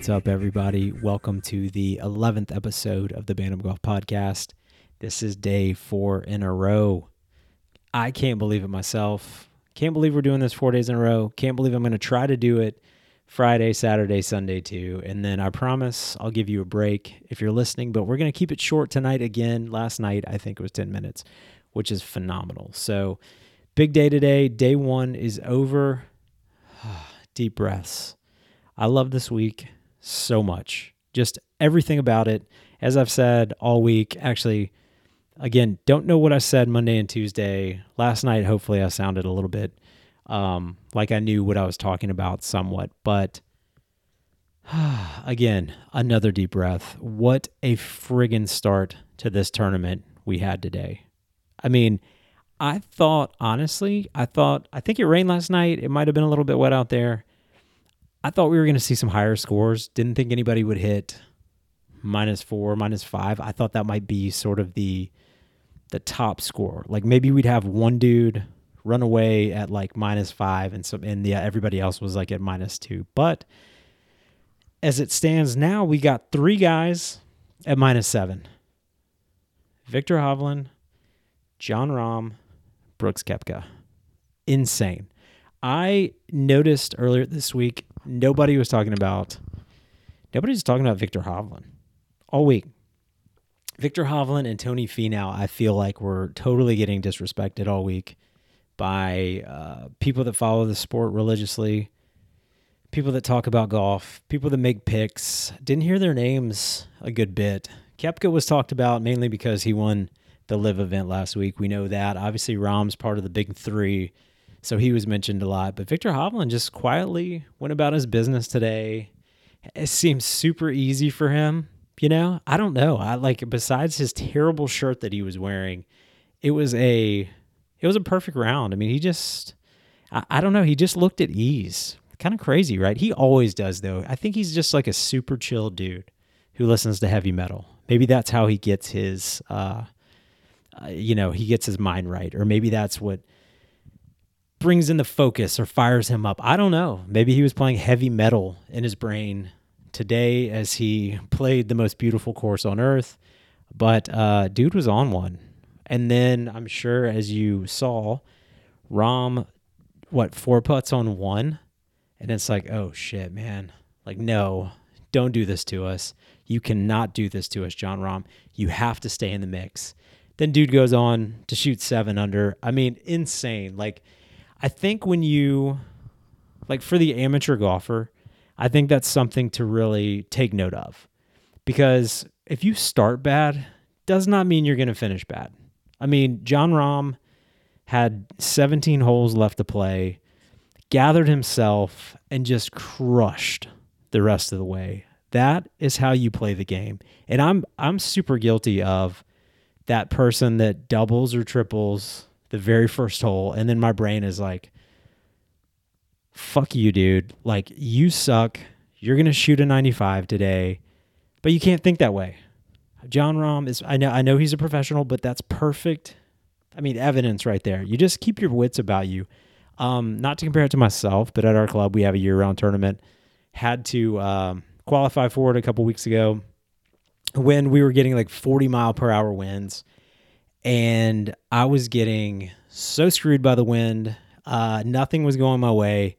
What's up, everybody? Welcome to the 11th episode of the Bantam Golf Podcast. This is day four in a row. I can't believe it myself. Can't believe we're doing this four days in a row. Can't believe I'm going to try to do it Friday, Saturday, Sunday too. And then I promise I'll give you a break if you're listening, but we're going to keep it short tonight again. Last night, I think it was 10 minutes, which is phenomenal. So, big day today. Day one is over. Deep breaths. I love this week so much. Just everything about it. As I've said all week, actually, again, don't know what I said Monday and Tuesday. Last night, hopefully, I sounded a little bit um, like I knew what I was talking about somewhat. But again, another deep breath. What a friggin' start to this tournament we had today. I mean, I thought, honestly, I thought, I think it rained last night. It might have been a little bit wet out there. I thought we were going to see some higher scores. Didn't think anybody would hit minus four, minus five. I thought that might be sort of the the top score. Like maybe we'd have one dude run away at like minus five, and some and yeah, everybody else was like at minus two. But as it stands now, we got three guys at minus seven. Viktor Hovland, Jon Rahm, Brooks Koepka. Insane. I noticed earlier this week nobody was talking about nobody was talking about Viktor Hovland all week. Viktor Hovland and Tony Finau, I feel like were totally getting disrespected all week by uh, people that follow the sport religiously, people that talk about golf, people that make picks. Didn't hear their names a good bit. Koepka was talked about mainly because he won the LIV event last week. We know that. Obviously, Rahm's part of the big three so he was mentioned a lot. But Viktor Hovland just quietly went about his business today. It seems super easy for him. You know, I don't know. I like besides his terrible shirt that he was wearing, it was a it was a perfect round. I mean, he just I, I don't know, he just looked at ease. Kind of crazy, right? He always does though. I think he's just like a super chill dude who listens to heavy metal. Maybe that's how he gets his uh, uh you know, he gets his mind right or maybe that's what brings in the focus or fires him up. I don't know. Maybe he was playing heavy metal in his brain today as he played the most beautiful course on earth. But uh, dude was on one. And then I'm sure as you saw, Rahm, what, four putts on one? And it's like, oh shit, man. Like, no, don't do this to us. You cannot do this to us, Jon Rahm. You have to stay in the mix. Then dude goes on to shoot seven under. I mean, insane. Like, I think when you like for the amateur golfer, I think that's something to really take note of. Because if you start bad, does not mean you're going to finish bad. I mean, Jon Rahm had 17 holes left to play, gathered himself and just crushed the rest of the way. That is how you play the game. And I'm I'm super guilty of that person that doubles or triples the very first hole, and then my brain is like, fuck you, dude. Like, you suck. You're going to shoot a 95 today, but you can't think that way. Jon Rahm is, I know, I know he's a professional, but that's perfect. I mean, evidence right there. You just keep your wits about you. Um, not to compare it to myself, but at our club, we have a year round tournament. Had to um, qualify for it a couple weeks ago when we were getting like 40 mile per hour winds and I was getting so screwed by the wind. Uh, nothing was going my way,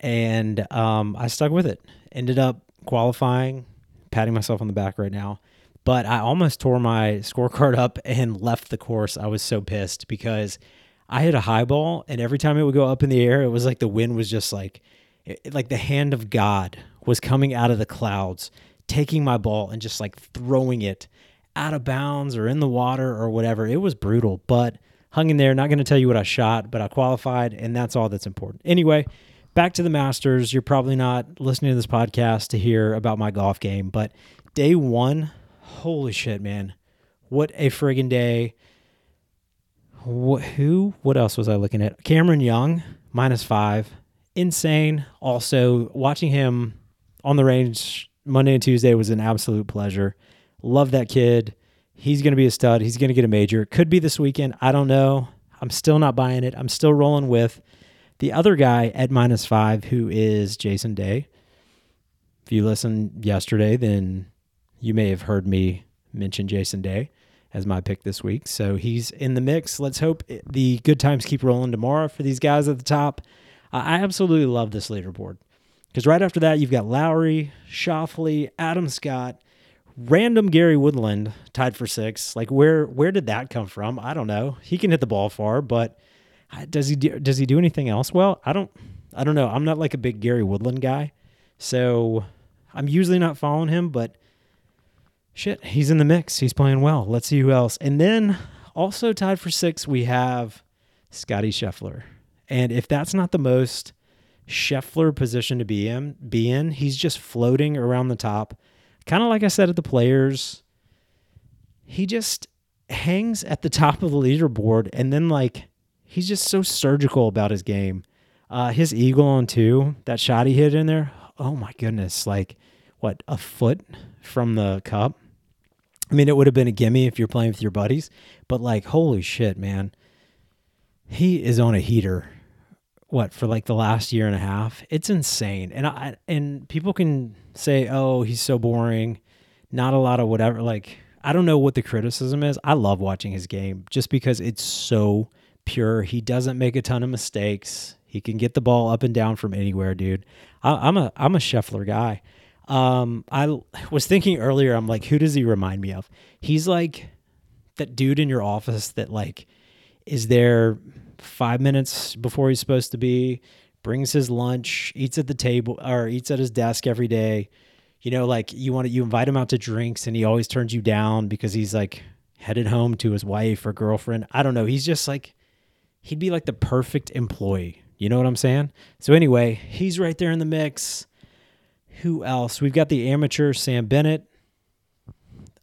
and um, I stuck with it. Ended up qualifying, patting myself on the back right now. But I almost tore my scorecard up and left the course. I was so pissed because I hit a high ball, and every time it would go up in the air, it was like the wind was just like, it, like the hand of God was coming out of the clouds, taking my ball and just like throwing it out of bounds or in the water or whatever. It was brutal, but hung in there. Not going to tell you what I shot, but I qualified, and that's all that's important. Anyway, back to the Masters. You're probably not listening to this podcast to hear about my golf game, but day one, holy shit, man. What a friggin' day. What, who? What else was I looking at? Cameron Young, minus five. Insane. Also, watching him on the range Monday and Tuesday was an absolute pleasure. Love that kid. He's going to be a stud. He's going to get a major. Could be this weekend. I don't know. I'm still not buying it. I'm still rolling with the other guy at minus five, who is Jason Day. If you listened yesterday, then you may have heard me mention Jason Day as my pick this week. So he's in the mix. Let's hope the good times keep rolling tomorrow for these guys at the top. I absolutely love this leaderboard because right after that, you've got Lowry, Schauffele, Adam Scott, random Gary Woodland tied for six. Like where where did that come from? I don't know. He can hit the ball far, but does he do, does he do anything else well? I don't I don't know. I'm not like a big Gary Woodland guy, so I'm usually not following him. But shit, he's in the mix. He's playing well. Let's see who else. And then also tied for six, we have Scottie Scheffler. And if that's not the most Scheffler position to be in, be in, he's just floating around the top. Kind of like I said at the players, he just hangs at the top of the leaderboard and then like he's just so surgical about his game. Uh, his eagle on two, that shot he hit in there, oh my goodness, like what, a foot from the cup? I mean, it would have been a gimme if you're playing with your buddies, but like, holy shit, man. He is on a heater. What for like the last year and a half? It's insane. And I and people can say, "Oh, he's so boring." Not a lot of whatever like I don't know what the criticism is. I love watching his game just because it's so pure. He doesn't make a ton of mistakes. He can get the ball up and down from anywhere, dude. I, am a I'm a Scheffler guy. Um, I was thinking earlier. I'm like, who does he remind me of? He's like that dude in your office that like is there five minutes before he's supposed to be, brings his lunch, eats at the table or eats at his desk every day. You know, like you want to you invite him out to drinks and he always turns you down because he's like headed home to his wife or girlfriend. I don't know. He's just like he'd be like the perfect employee. You know what I'm saying? So anyway, he's right there in the mix. Who else? We've got the amateur Sam Bennett.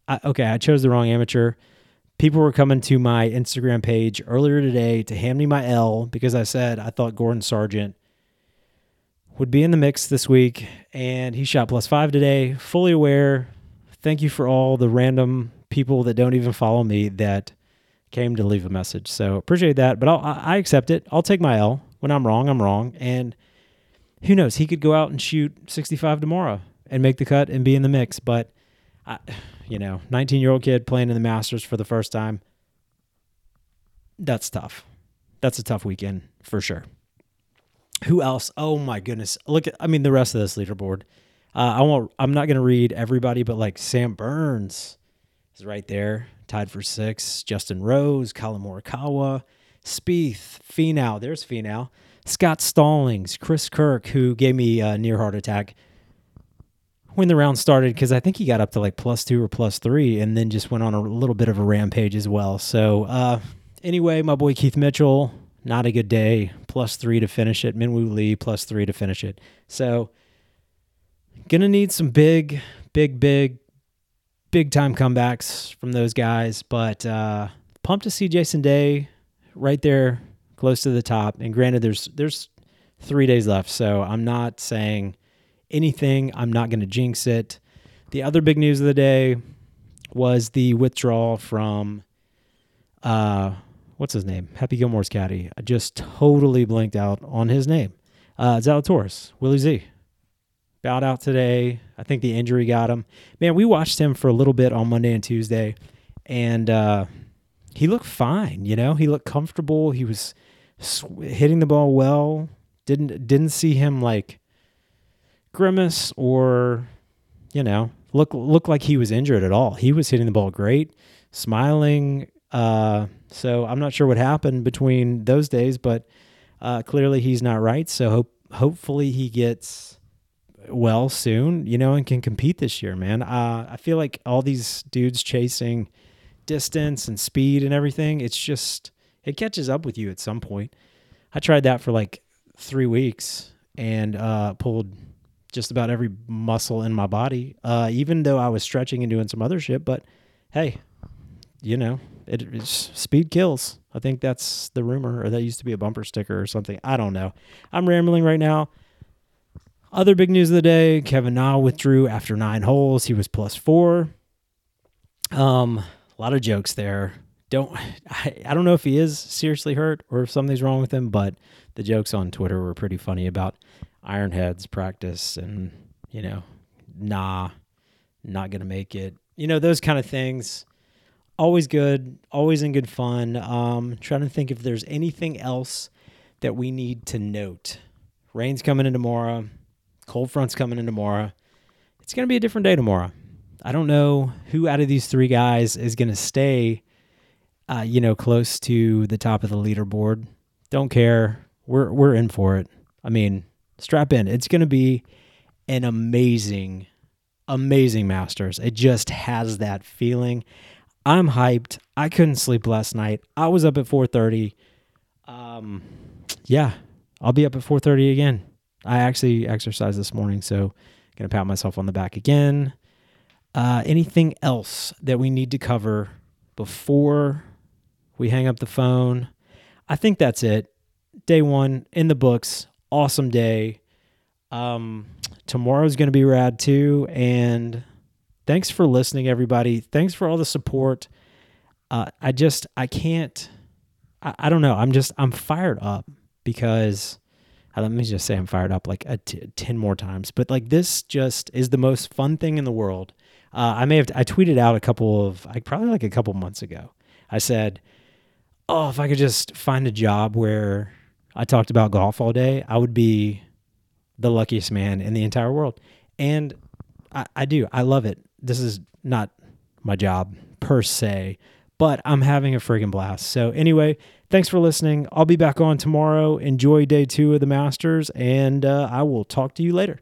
I, okay, I chose the wrong amateur. People were coming to my Instagram page earlier today to hand me my L because I said I thought Gordon Sargent would be in the mix this week, and he shot plus five today. Fully aware. Thank you for all the random people that don't even follow me that came to leave a message. So appreciate that. But I'll, I accept it. I'll take my L. When I'm wrong, I'm wrong. And who knows? He could go out and shoot 65 tomorrow and make the cut and be in the mix. But, I, you know, 19 year old kid playing in the Masters for the first time, that's tough. That's a tough weekend for sure. Who else? Oh my goodness! Look at I mean the rest of this leaderboard. Uh, I won't. I'm not gonna read everybody, but like Sam Burns is right there, tied for six. Justin Rose, Collin Morikawa, Spieth, Finau. There's Finau. Scott Stallings, Chris Kirk, who gave me a near heart attack when the round started because I think he got up to like plus two or plus three, and then just went on a little bit of a rampage as well. So uh, anyway, my boy Keith Mitchell, not a good day. Plus three to finish it. Minwoo Lee plus three to finish it. So gonna need some big, big, big big time comebacks from those guys. But uh, pumped to see Jason Day right there, close to the top. And granted, there's there's three days left, so I'm not saying anything. I'm not going to jinx it. The other big news of the day was the withdrawal from uh, what's his name? Happy Gilmore's caddy. I just totally blinked out on his name. Uh, Zalatoris, Willie Z bowed out today. I think the injury got him. Man, we watched him for a little bit on Monday and Tuesday, and uh, he looked fine. You know, he looked comfortable. He was sw- hitting the ball well. Didn't didn't see him like grimace or you know look look like he was injured at all. He was hitting the ball great, smiling. Uh, so I'm not sure what happened between those days, but uh, clearly he's not right. So hope hopefully he gets well soon, you know, and can compete this year, man. Uh, I feel like all these dudes chasing distance and speed and everything, it's just, it catches up with you at some point. I tried that for like three weeks and uh, pulled just about every muscle in my body, uh, even though I was stretching and doing some other shit. But hey, you know, it, speed kills. I think that's the rumor, or that used to be a bumper sticker or something. I don't know. I'm rambling right now. Other big news of the day Kevin Na withdrew after nine holes. He was plus four. Um, a lot of jokes there. Don't I, I don't know if he is seriously hurt or if something's wrong with him, but the jokes on Twitter were pretty funny about Ironheads practice and, you know, nah, not gonna make it. You know those kind of things. Always good, always in good fun. Um, trying to think if there's anything else that we need to note. Rain's coming in tomorrow. Cold front's coming in tomorrow. It's gonna be a different day tomorrow. I don't know who out of these three guys is gonna stay, uh, you know, close to the top of the leaderboard. Don't care. We're we're in for it. I mean, strap in. It's gonna be an amazing, amazing Masters. It just has that feeling. I'm hyped. I couldn't sleep last night. I was up at 4:30. Um, yeah, I'll be up at 4:30 again. I actually exercised this morning, so gonna pat myself on the back again. Uh, anything else that we need to cover before we hang up the phone? I think that's it. Day one in the books. Awesome day. Um, tomorrow's going to be rad too. And thanks for listening, everybody. Thanks for all the support. Uh, I just, I can't, I, I don't know. I'm just, I'm fired up because uh, let me just say I'm fired up like a t- 10 more times. But like this just is the most fun thing in the world. Uh, I may have, I tweeted out a couple of, like probably like a couple months ago. I said, oh, if I could just find a job where I talked about golf all day, I would be the luckiest man in the entire world. And I, I do. I love it. This is not my job per se, but I'm having a friggin' blast. So, anyway, thanks for listening. I'll be back on tomorrow. Enjoy day two of the Masters, and uh, I will talk to you later.